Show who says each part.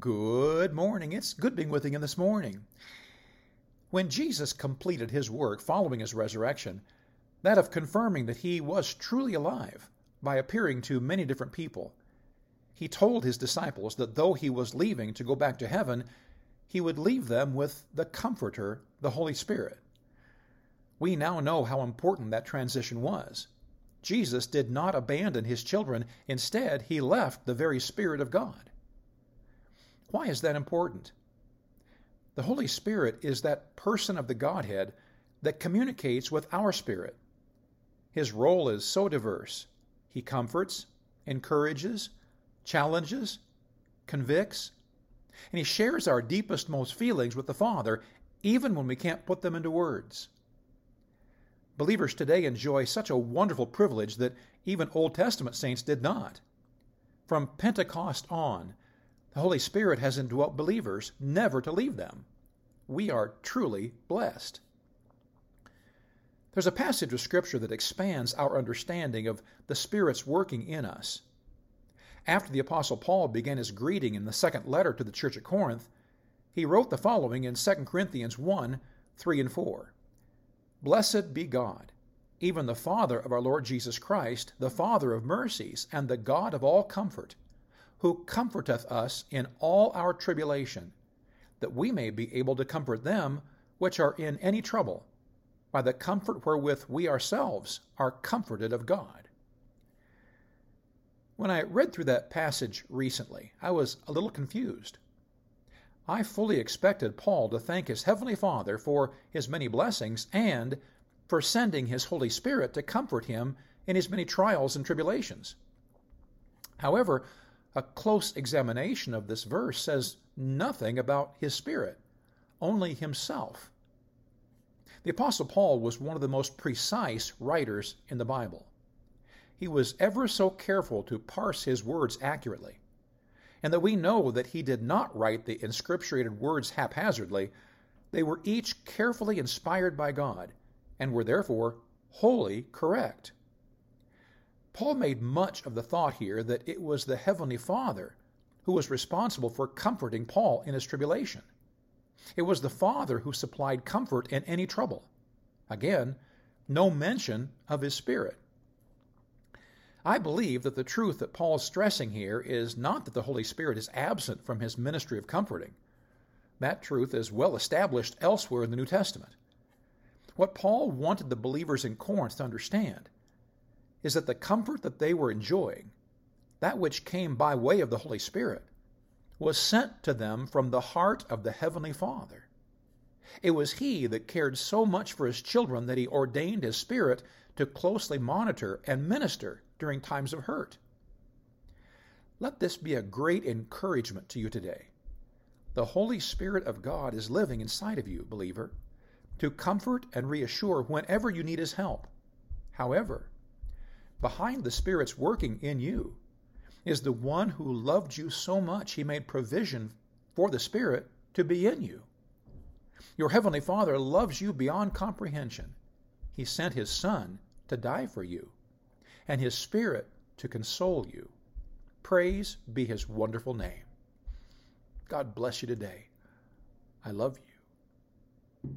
Speaker 1: Good morning. It's good being with you this morning. When Jesus completed his work following his resurrection, that of confirming that he was truly alive by appearing to many different people, he told his disciples that though he was leaving to go back to heaven, he would leave them with the Comforter, the Holy Spirit. We now know how important that transition was. Jesus did not abandon his children, instead, he left the very Spirit of God. Why is that important? The Holy Spirit is that person of the Godhead that communicates with our spirit. His role is so diverse. He comforts, encourages, challenges, convicts, and he shares our deepest, most feelings with the Father, even when we can't put them into words. Believers today enjoy such a wonderful privilege that even Old Testament saints did not. From Pentecost on, the Holy Spirit has indwelt believers, never to leave them. We are truly blessed. There's a passage of Scripture that expands our understanding of the Spirit's working in us. After the Apostle Paul began his greeting in the second letter to the church at Corinth, he wrote the following in 2 Corinthians 1 3 and 4. Blessed be God, even the Father of our Lord Jesus Christ, the Father of mercies, and the God of all comfort who comforteth us in all our tribulation, that we may be able to comfort them which are in any trouble, by the comfort wherewith we ourselves are comforted of God. When I read through that passage recently, I was a little confused. I fully expected Paul to thank his Heavenly Father for his many blessings and for sending his Holy Spirit to comfort him in his many trials and tribulations. However, a close examination of this verse says nothing about his spirit, only himself. The Apostle Paul was one of the most precise writers in the Bible. He was ever so careful to parse his words accurately, and that we know that he did not write the inscripturated words haphazardly, they were each carefully inspired by God and were therefore wholly correct. Paul made much of the thought here that it was the Heavenly Father who was responsible for comforting Paul in his tribulation. It was the Father who supplied comfort in any trouble. Again, no mention of his Spirit. I believe that the truth that Paul is stressing here is not that the Holy Spirit is absent from his ministry of comforting. That truth is well established elsewhere in the New Testament. What Paul wanted the believers in Corinth to understand is that the comfort that they were enjoying, that which came by way of the Holy Spirit, was sent to them from the heart of the Heavenly Father. It was He that cared so much for His children that He ordained His Spirit to closely monitor and minister during times of hurt. Let this be a great encouragement to you today. The Holy Spirit of God is living inside of you, believer, to comfort and reassure whenever you need His help. However, behind the Spirit's working in you is the one who loved you so much he made provision for the Spirit to be in you. Your Heavenly Father loves you beyond comprehension. He sent His Son to die for you, and His Spirit to console you. Praise be His wonderful name. God bless you today. I love you.